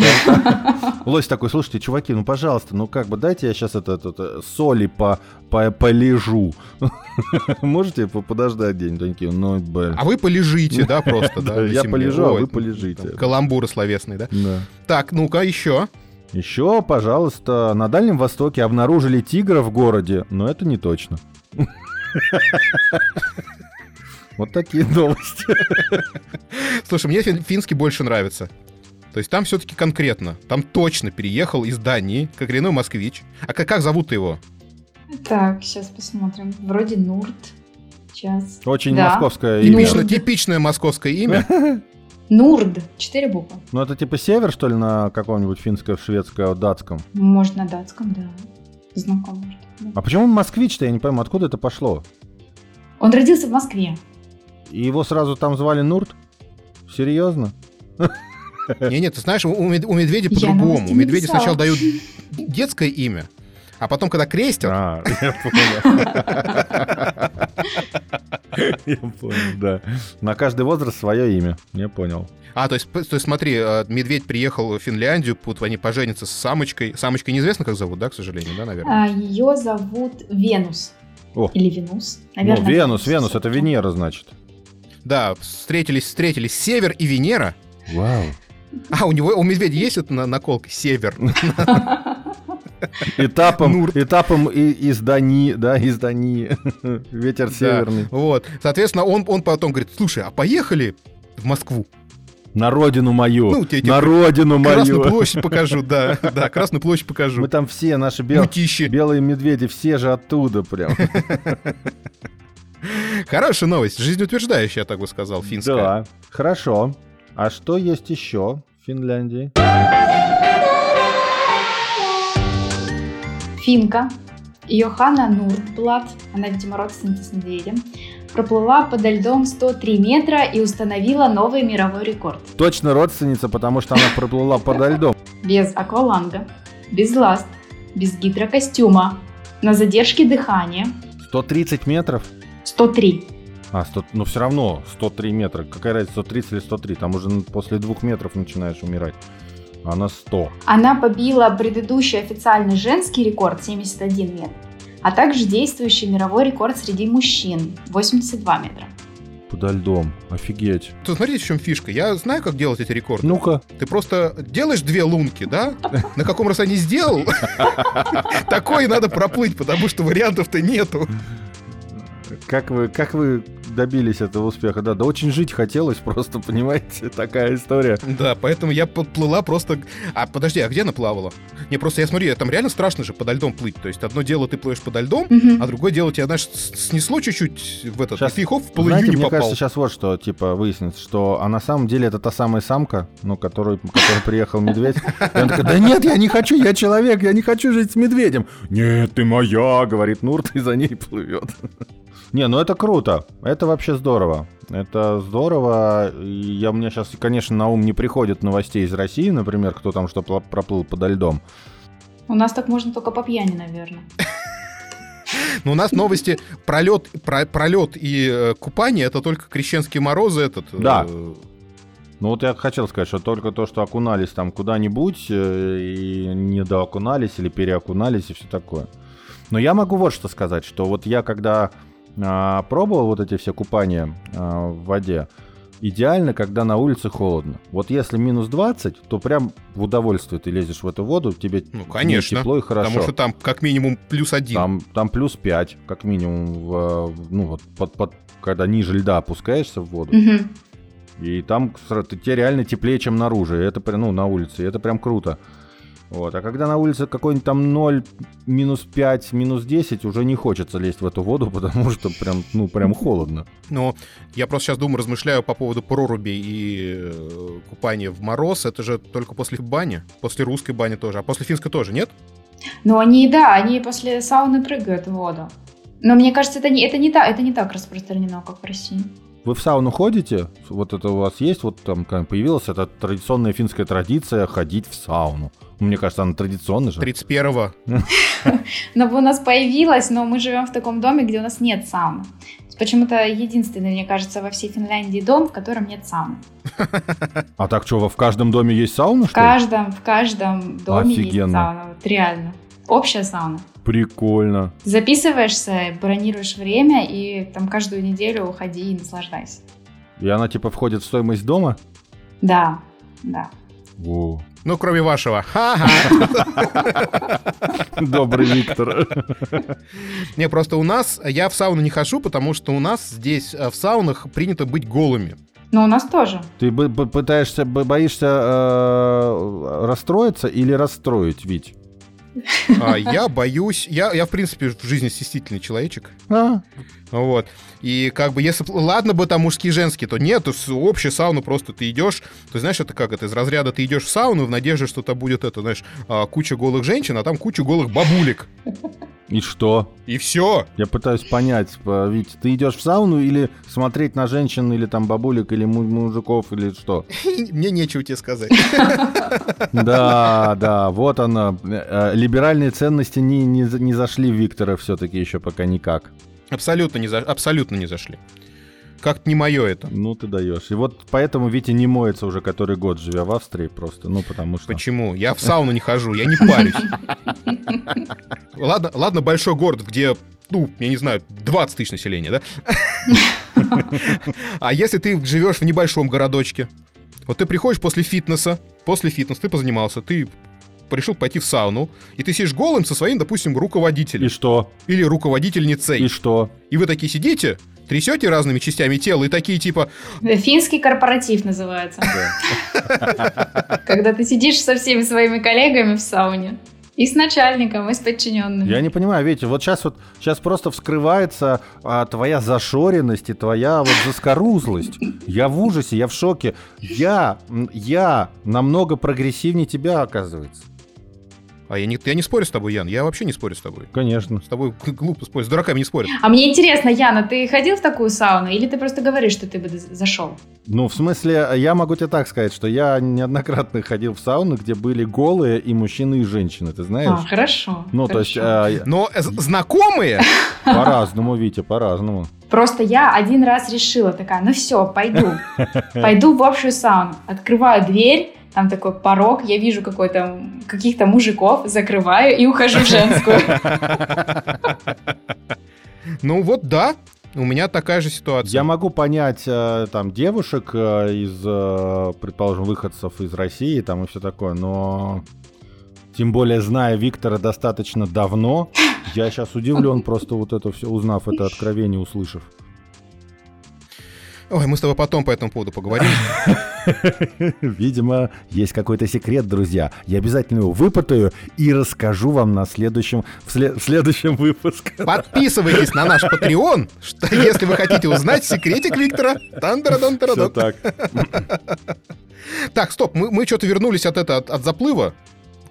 [laughs] Лось такой, слушайте, чуваки, ну, пожалуйста, ну, как бы, дайте я сейчас это, это, это, соли по, по, полежу. [laughs] Можете по- подождать день? Такие, ну, блин. А вы полежите, да, просто, да, [laughs] я полежу, а вы полежите. Каламбуры словесные, да. Да. Так, ну-ка, еще. Еще, пожалуйста, на Дальнем Востоке обнаружили тигра в городе, но это не точно. [laughs] Вот такие новости. Слушай, мне фин- финский больше нравится. То есть там все-таки конкретно. Там точно переехал из Дании, как коренной москвич. А как, как зовут его? Так, сейчас посмотрим. Вроде Нурт. Сейчас. Очень Да. московское имя. Типично, Нурд. типичное московское имя. [laughs] Нурд. Четыре буквы. Ну, это типа север, что ли, на каком-нибудь финско-шведско-датском? Может, на датском, да. Знакомо. А почему он москвич-то? Я не пойму, откуда это пошло? Он родился в Москве. И его сразу там звали Нурт? Серьезно? Не, нет, ты знаешь, у, у мед- у медведя по-другому. У медведя сначала дают [laughs] детское имя, а потом, когда крестят, А, я понял. Я понял, да. На каждый возраст свое имя. Я понял. А, то есть, то есть смотри, э, медведь приехал в Финляндию, вот они поженятся с самочкой. Самочка неизвестно, как зовут, да, к сожалению, да, наверное? А, Ее зовут Венус. О. Или Венус. Ну, Наверное, Венус, Венус, это. Венера, значит. Да, встретились, встретились Север и Венера. Вау. А, у него, у медведя есть это на, наколка? Север. [laughs] Этапом, Нурт. этапом и- из Дании, да, из Дании. Ветер северный. Вот. Соответственно, он, он потом говорит, слушай, а поехали в Москву? На родину мою. Ну, тебе- на родину мою. Красную площадь покажу, да. Да, Красную площадь покажу. Мы там все, наши бел- белые медведи, все же оттуда прям. Хорошая новость, жизнеутверждающая, я так бы сказал, финская. Да, хорошо. А что есть еще в Финляндии? Финка Йоханна Нурблат, она, видимо, родственница с медведем, проплыла подо льдом 103 метра и установила новый мировой рекорд. Точно родственница, потому что она проплыла подо льдом. Без акваланга, без ласт, без гидрокостюма, на задержке дыхания. 130 метров? 103. А, 100, ну все равно 103 метра. Какая разница, 130 или 103? Там уже после двух метров начинаешь умирать. А она 100. Она побила предыдущий официальный женский рекорд 71 метр, а также действующий мировой рекорд среди мужчин 82 метра. Подо льдом. Офигеть. Тут смотрите, в чем фишка. Я знаю, как делать эти рекорды. Ну-ка. Ты просто делаешь две лунки, да? На каком расстоянии сделал? [laughs] Такое надо проплыть, потому что вариантов-то нету. Как вы, как вы добились этого успеха? Да, да очень жить хотелось просто, [laughs] понимаете, такая история. Да, поэтому я подплыла просто... А, подожди, а где она плавала? Не, просто я смотрю, там реально страшно же подо льдом плыть. То есть одно дело ты плывешь подо льдом, Мгм. а другое дело тебя, знаешь, снесло чуть-чуть в этот, Щас, и в полынью Знаете, не мне попал. кажется, сейчас вот что, типа, выяснится, что а на самом деле это та самая самка, ну, которой, которой приехал медведь. И он такой, да нет, я не хочу, я человек, я не хочу жить с медведем. Нет, ты моя, говорит Нурт, и за ней плывет. Не, ну это круто, это вообще здорово. Это здорово. Я, у меня сейчас, конечно, на ум не приходит новостей из России, например, кто там что проплыл подо льдом. У нас так можно только по пьяни, наверное. Но у нас новости пролет, про, пролет и э, купание это только крещенские морозы этот. э, Да. Ну вот я хотел сказать, что только то, что окунались там куда-нибудь э, и не доокунались или переокунались и все такое. Но я могу вот что сказать, что вот я когда а, пробовал вот эти все купания а, в воде, идеально, когда на улице холодно. Вот если минус 20, то прям в удовольствие ты лезешь в эту воду, тебе Ну, не конечно. тепло и хорошо. Потому что там как минимум плюс один. Там, там плюс 5, как минимум, в, ну вот, под, под- когда ниже льда опускаешься в воду. И там тебе реально теплее, чем наружу. Это прям, ну, на улице. И это прям круто. Вот. А когда на улице какой-нибудь там 0, минус 5, минус 10, уже не хочется лезть в эту воду, [laughs] потому что прям, ну, прям холодно. Но я просто сейчас думаю, размышляю по поводу прорубей и э, купания в мороз. Это же только после бани, после русской бани тоже, а после финской тоже, нет? Ну, они, да, они после сауны прыгают в воду. Но мне кажется, это не, это не, так, это не так распространено, как в России. Вы в сауну ходите? Вот это у вас есть? Вот там появилась эта традиционная финская традиция ходить в сауну. Ну, Мне кажется, она традиционная же. 31-го. [laughs] Но у нас появилась, но мы живем в таком доме, где у нас нет сауны. Почему-то единственный, мне кажется, во всей Финляндии дом, в котором нет сауны. [laughs] А так что, в каждом доме есть сауна, В каждом, в каждом доме есть сауна. Реально. Общая сауна. Прикольно. Записываешься, бронируешь время и там каждую неделю уходи и наслаждайся. И она типа входит в стоимость дома? Да, да. Во. Ну, кроме вашего. [laughs] Добрый Виктор. Не, просто у нас, я в сауну не хожу, потому что у нас здесь э, в саунах принято быть голыми. Но у нас тоже. Ты пытаешься, бо- боишься э, расстроиться или расстроить, Вить? А я боюсь... Я, я, в принципе, в жизни стеснительный человечек. А, Вот. И как бы, если... Ладно бы там мужские и женские, то нет, общая сауна просто ты идешь, ты знаешь, это как это, из разряда ты идешь в сауну в надежде, что там будет это, знаешь, а, куча голых женщин, а там куча голых бабулек. И что? И все. Я пытаюсь понять, э, Вить, ты идешь в сауну или смотреть на женщин, или там бабулек, или му- мужиков, или что? [laughs] Мне нечего тебе сказать. [laughs] Да, да, вот она. Э, э, Либеральные ценности не, не, не зашли в Виктора все-таки еще пока никак. Абсолютно не, за... Абсолютно не зашли. Как-то не мое это. Ну ты даешь. И вот поэтому Витя не моется уже который год, живя в Австрии просто. Ну потому что... Почему? Я в сауну не хожу, я не парюсь. Ладно, ладно, большой город, где, ну, я не знаю, 20 тысяч населения, да? А если ты живешь в небольшом городочке, вот ты приходишь после фитнеса, после фитнеса ты позанимался, ты решил пойти в сауну, и ты сидишь голым со своим, допустим, И руководителем что? или руководительницей, И что? и вы такие сидите, трясете разными частями тела и такие типа... Финский корпоратив называется. [laughs] Когда ты сидишь со всеми своими коллегами в сауне. И с начальником, и с подчиненным. Я не понимаю, видите, вот сейчас вот сейчас просто вскрывается а, твоя зашоренность и твоя вот заскорузлость. Я в ужасе, я в шоке. Я, я намного прогрессивнее тебя, оказывается. А я не, я не спорю с тобой, Ян, я вообще не спорю с тобой. Конечно. С тобой [laughs] глупо спорить, с дураками не спорят. А мне интересно, Яна, ты ходил в такую сауну или ты просто говоришь, что ты бы зашел? Ну, в смысле, я могу тебе так сказать, что я неоднократно ходил в сауну, где были голые и мужчины, и женщины, ты знаешь? А, хорошо. Ну, хорошо. то есть... А... Но знакомые? [laughs] По-разному, Витя, по-разному. Просто я один раз решила такая, ну все, пойду. [laughs] Пойду в общую сауну. Открываю дверь, там такой порог, я вижу какой-то каких-то мужиков, закрываю и ухожу в женскую. [laughs] Ну вот да, у меня такая же ситуация. Я могу понять э, там девушек э, из, э, предположим, выходцев из России там и все такое, но тем более зная Виктора достаточно давно, я сейчас удивлен просто вот это все, узнав это откровение, услышав. Ой, мы с тобой потом по этому поводу поговорим. [laughs] Видимо, есть какой-то секрет, друзья. Я обязательно его выпытаю и расскажу вам на следующем, в, след, в следующем выпуске. [laughs] Подписывайтесь на наш Patreon, что, если вы хотите узнать секретик Виктора. Все так. [laughs] Так, стоп, мы, мы что-то вернулись от, это, от, от заплыва.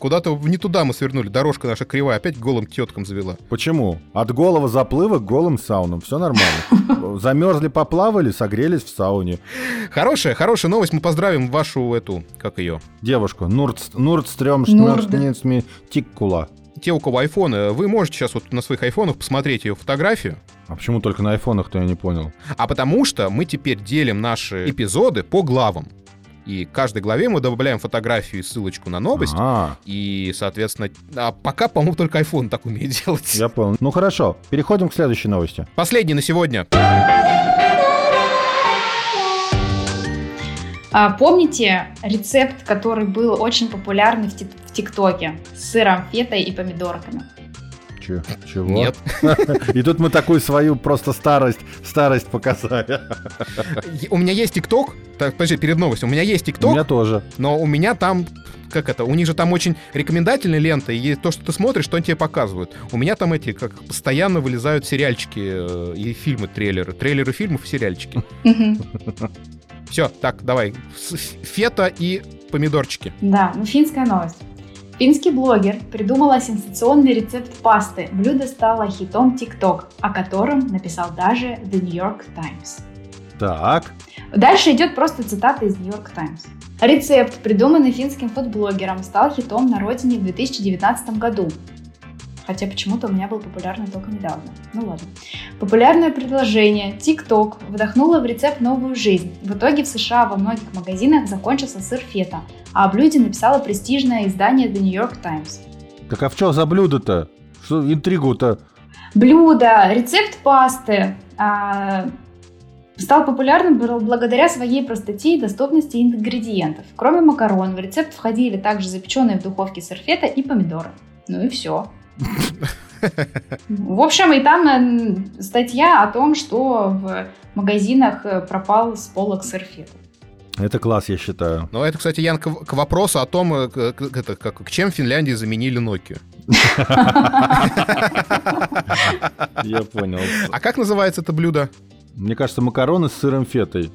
Куда-то не туда мы свернули. Дорожка наша кривая опять голым теткам завела. Почему? От голого заплыва к голым саунам. Все нормально. [laughs] Замерзли, поплавали, согрелись в сауне. Хорошая, хорошая новость. Мы поздравим вашу эту, как ее? Девушку. Нурдстрём Шнурдсми Тиккула. Те, у кого айфоны, вы можете сейчас вот на своих айфонах посмотреть ее фотографию. А почему только на айфонах-то я не понял? А потому что мы теперь делим наши эпизоды по главам. И каждой главе мы добавляем фотографию и ссылочку на новость. А, И, соответственно, а пока, по-моему, только iPhone так умеет [laughs] делать. я понял. Ну хорошо, переходим к следующей новости. Последний на сегодня. А, помните рецепт, который был очень популярный в ТикТоке с сыром, фетой и помидорками? Че- чего? Нет. [laughs] И тут мы такую свою просто старость, старость показали. У меня есть ТикТок. Так, подожди, перед новостью. У меня есть У ТикТок, меня тоже. но у меня там как это, у них же там очень рекомендательная лента, и то, что ты смотришь, что они тебе показывают. У меня там эти, как постоянно вылезают сериальчики э, и фильмы, трейлеры. Трейлеры фильмов и сериальчики. Все, так, давай. Фета и помидорчики. Да, ну финская новость. Финский блогер придумала сенсационный рецепт пасты. Блюдо стало хитом TikTok, о котором написал даже The New York Times. Так. Дальше идет просто цитата из New York Times. Рецепт, придуманный финским фудблогером, стал хитом на родине в 2019 году. Хотя почему-то у меня был популярный только недавно. Ну ладно. Популярное предложение TikTok вдохнуло в рецепт новую жизнь. В итоге в США во многих магазинах закончился сыр фета, а о блюде написало престижное издание The New York Times. Так а в что за блюдо-то? Что интригу-то? Блюдо, рецепт пасты а, стал популярным бл- благодаря своей простоте и доступности ингредиентов. Кроме макарон, в рецепт входили также запеченные в духовке сыр фета и помидоры. Ну и все. В общем, и там э, статья о том, что в магазинах э, пропал с полок сыр фета. Это класс, я считаю. Но это, кстати, Ян, к, к вопросу о том, э, к, к- это, как, к чем в Финляндии заменили Nokia. Я понял. А как называется это блюдо? Мне кажется, макароны с сыром фетой.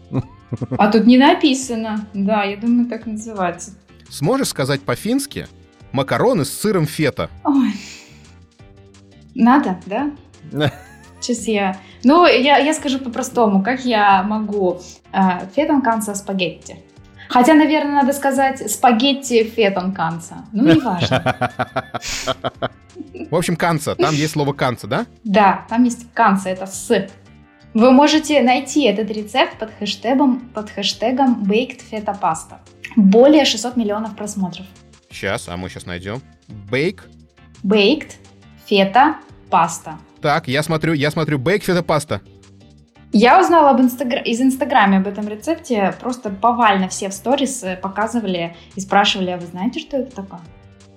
А тут не написано. Да, я думаю, так называется. Сможешь сказать по-фински макароны с сыром фета? Ой. Надо, да? Сейчас я... Ну, я, я скажу по-простому, как я могу э, фетон канца спагетти. Хотя, наверное, надо сказать спагетти фетон канца. Ну, неважно. В общем, канца. Там есть слово канца, да? Да, там есть канца, это с. Вы можете найти этот рецепт под хэштегом, под хэштегом baked feta pasta. Более 600 миллионов просмотров. Сейчас, а мы сейчас найдем. Бейк. Baked feta pasta. Так, я смотрю, я смотрю, бейк фета паста. Я узнала об инстагра- из Инстаграме об этом рецепте. Просто повально все в сторис э, показывали и спрашивали, а вы знаете, что это такое?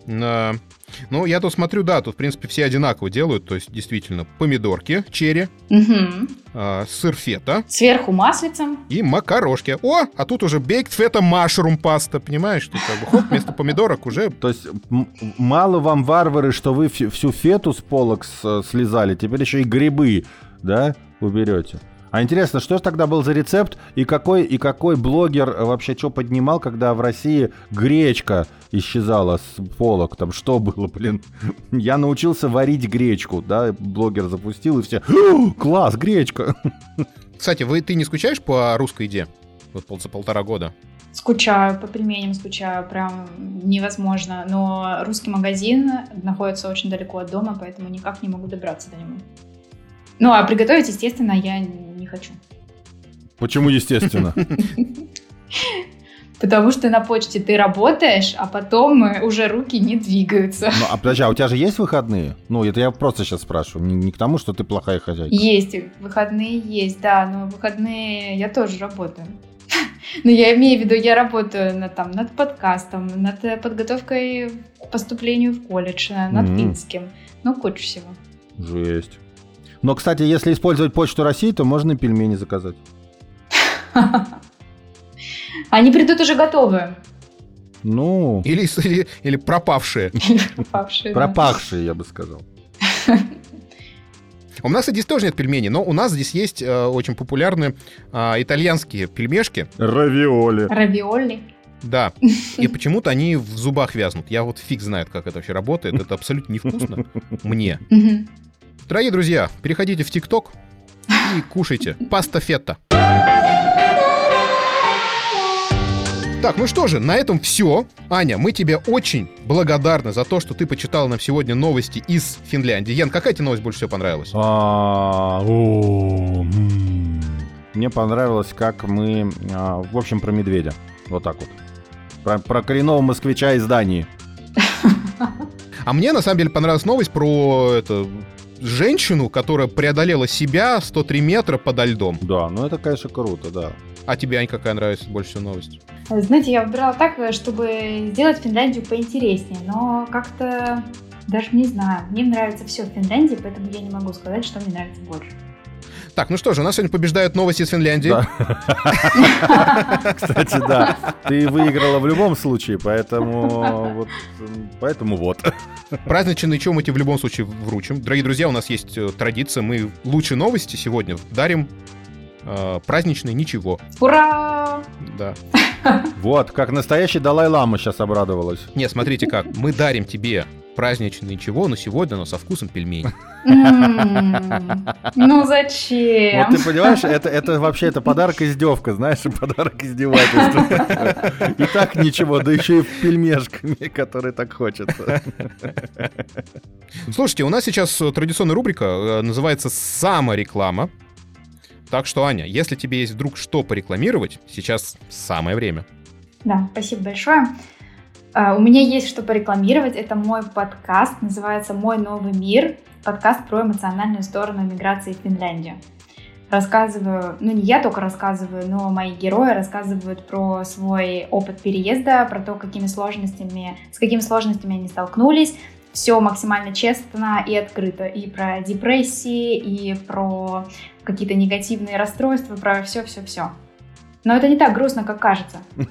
На- Ну, я тут смотрю, да, тут, в принципе, все одинаково делают. То есть, действительно, помидорки, черри, Мгм. а, сыр фета Сверху маслицем. и макарошки. О, а тут уже бейкт фета машрум паста, понимаешь? Тут как бы хоп, вместо помидорок уже... То есть мало вам варвары, что вы всю фету с полок с- слезали, теперь еще и грибы, да, уберете. А интересно, что же тогда был за рецепт и какой, и какой блогер вообще что поднимал, когда в России гречка исчезала с полок? Там что было, блин? [laughs] Я научился варить гречку, да, блогер запустил и все, «О, [gasps] класс, гречка. [laughs] Кстати, вы, ты не скучаешь по русской еде? Вот пол- за полтора года. Скучаю, по пельменям скучаю, прям невозможно. Но русский магазин находится очень далеко от дома, поэтому никак не могу добраться до него. Ну, а приготовить, естественно, я не хочу. Почему естественно? [laughs] Потому что на почте ты работаешь, а потом э, уже руки не двигаются. Ну, а подожди, а у тебя же есть выходные? Ну, это я просто сейчас спрашиваю, не, не к тому, что ты плохая хозяйка. Есть, выходные есть, да, но выходные я тоже работаю. [laughs] Но я имею в виду, я работаю над, там, над подкастом, над э, подготовкой к поступлению в колледж, э, над финским. Ну, куча всего. Жесть. Но, кстати, если использовать почту России, то можно и пельмени заказать. [laughs] Они придут уже готовые. Ну, Или, или, или пропавшие. [laughs] Пропавшие, да. пропахшие, я бы сказал. [laughs] У нас, кстати, здесь тоже нет пельменей, но у нас здесь есть э, очень популярные а, итальянские пельмешки. Равиоли. Равиоли. Да. И почему-то они в зубах вязнут. Я вот фиг знает, как это вообще работает. Это абсолютно невкусно мне. Дорогие друзья, переходите в ТикТок и кушайте. Паста фетта. Так, ну что же, на этом все. Аня, мы тебе очень благодарны за то, что ты почитала нам сегодня новости из Финляндии. Ян, какая тебе новость больше всего понравилась? А. Мне понравилось, как мы... а, В общем, про медведя. Вот так вот. Про, про коренного москвича из Дании. А мне, на самом деле, понравилась новость про это, женщину, которая преодолела себя 103 метра подо льдом. Да, ну это, конечно, круто, да. А тебе, Ань, какая нравится больше всего новость? Знаете, я выбирала так, чтобы сделать Финляндию поинтереснее, но как-то даже не знаю. Мне нравится все в Финляндии, поэтому я не могу сказать, что мне нравится больше. Так, ну что же, у нас сегодня побеждают новости из Финляндии. [laughs] Кстати, да. Ты выиграла в любом случае, поэтому вот. Поэтому вот. Праздничные чем мы тебе в любом случае вручим. Дорогие друзья, у нас есть э, традиция, мы лучшие новости сегодня дарим э, праздничные ничего. Ура! Да. Вот, как настоящий Далай-Лама сейчас обрадовалась. Не, смотрите как, мы дарим тебе праздничные ничего, но сегодня оно со вкусом пельменей. Ну зачем? Вот ты понимаешь, это, это вообще это подарок издевка, знаешь, [laughs] подарок издевательства. И так ничего, да еще и пельмешками, которые так хочется. Слушайте, у нас сейчас традиционная рубрика, э, называется «Самореклама». Так что, Аня, если тебе есть вдруг что порекламировать, сейчас самое время. Да, спасибо большое. А, У меня есть что порекламировать. Это мой подкаст, называется «Мой новый мир». Подкаст про эмоциональную сторону миграции в Финляндию. Рассказываю, ну не я только рассказываю, но мои герои рассказывают про свой опыт переезда, про то, какими сложностями, с какими сложностями они столкнулись. Все максимально честно и открыто. И про депрессии, и про какие-то негативные расстройства, про все-все-все. Но это не так грустно, как кажется. [laughs]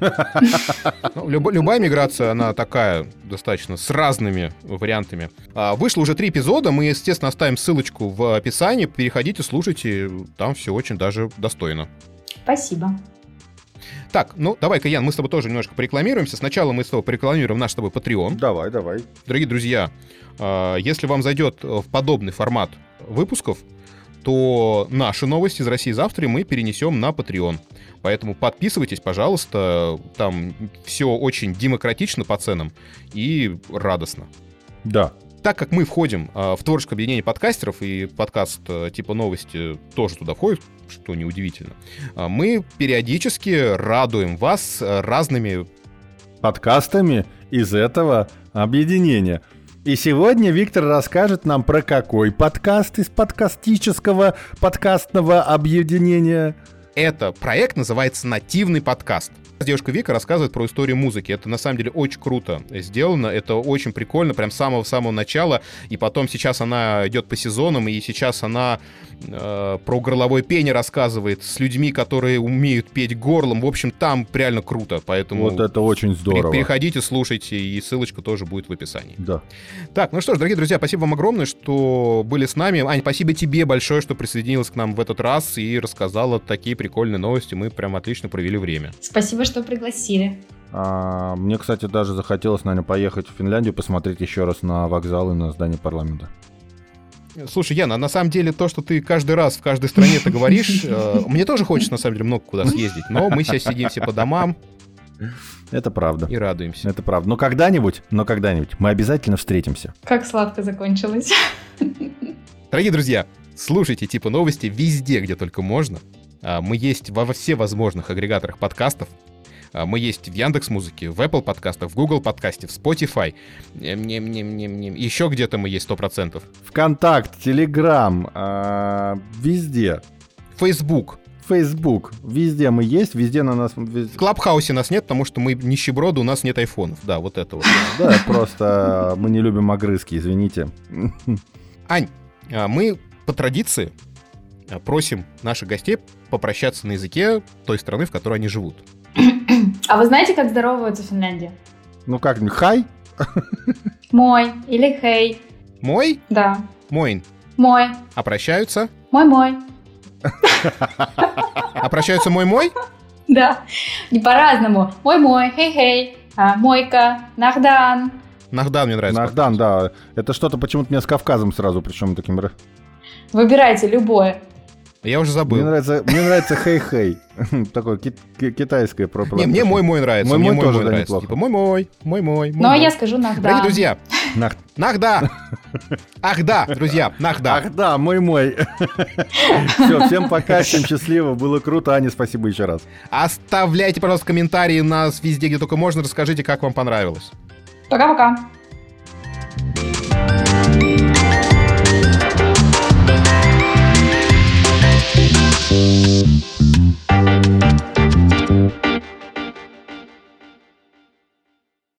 Ну, любая миграция, она такая, достаточно, с разными вариантами. А, вышло уже три эпизода, мы, естественно, оставим ссылочку в описании, переходите, слушайте, там все очень даже достойно. Спасибо. Так, ну давай-ка, Ян, мы с тобой тоже немножко порекламируемся. Сначала мы с тобой порекламируем наш с тобой Patreon. Давай, давай. Дорогие друзья, а, если вам зайдет в подобный формат выпусков, то наши новости из России завтра мы перенесем на Patreon. Поэтому подписывайтесь, пожалуйста. Там все очень демократично по ценам и радостно. Да. Так как мы входим а, в творческое объединение подкастеров, и подкаст а, типа новости тоже туда входит, что неудивительно, а, мы периодически радуем вас разными Подкастами из этого объединения. И сегодня Виктор расскажет нам про какой подкаст из подкастического подкастного объединения. Это проект называется «Нативный подкаст». Девушка Вика рассказывает про историю музыки. Это на самом деле очень круто сделано, это очень прикольно, прям с самого-самого начала. И потом сейчас она идет по сезонам, и сейчас она э, про горловое пение рассказывает с людьми, которые умеют петь горлом. В общем, там реально круто, поэтому... Вот это очень здорово. Переходите, слушайте, и ссылочка тоже будет в описании. Да. Так, ну что ж, дорогие друзья, спасибо вам огромное, что были с нами. Ань, спасибо тебе большое, что присоединилась к нам в этот раз и рассказала такие прикольные новости. Мы прям отлично провели время. Спасибо, что пригласили. А, мне, кстати, даже захотелось, наверное, поехать в Финляндию, посмотреть еще раз на вокзал и на здание парламента. Слушай, Яна, на самом деле то, что ты каждый раз в каждой стране ты говоришь, э, мне тоже хочется, на самом деле, много куда съездить, но мы сейчас сидим все по домам. Это правда. И радуемся. Это правда. Но когда-нибудь, но когда-нибудь мы обязательно встретимся. Как сладко закончилось. Дорогие друзья, слушайте типа новости везде, где только можно. А, мы есть во все возможных агрегаторах подкастов. А, мы есть в Яндекс Музыке, в Apple подкастах, в Google подкасте, в Spotify. Еще где-то мы есть 100%. Вконтакт, Телеграм, а, везде. Facebook. Facebook. Везде мы есть, везде на нас... В Клабхаусе нас нет, потому что мы нищеброды, у нас нет айфонов. Да, вот это вот. Да, просто мы не любим огрызки, извините. Ань, мы по традиции просим наших гостей попрощаться на языке той страны, в которой они живут. А вы знаете, как здороваются в Финляндии? Ну как, хай? Мой или хей. Мой? Да. Мойн. Мой. А прощаются? Мой-мой. [laughs] А прощаются мой-мой? Да. Не по-разному. Мой-мой, хей-хей, а, мойка, нахдан. Нахдан мне нравится. Нахдан, да. Это что-то почему-то мне с Кавказом сразу, причем таким... Выбирайте любое. Я уже забыл. Мне нравится, мне нравится хей-хей. [laughs] Такое китайское про Не, мне мой-мой нравится. Мой-мой мне тоже нравится. Неплохо. Типа мой-мой, мой-мой. Ну, а я скажу нахда. Дорогие друзья, нахда. [laughs] Ах да, друзья, нахда. Ах да, мой-мой. [laughs] Все, всем пока, всем счастливо. Было круто. Аня, спасибо еще раз. Оставляйте, пожалуйста, комментарии у нас везде, где только можно. Расскажите, как вам понравилось. Пока-пока. Thank Thank you.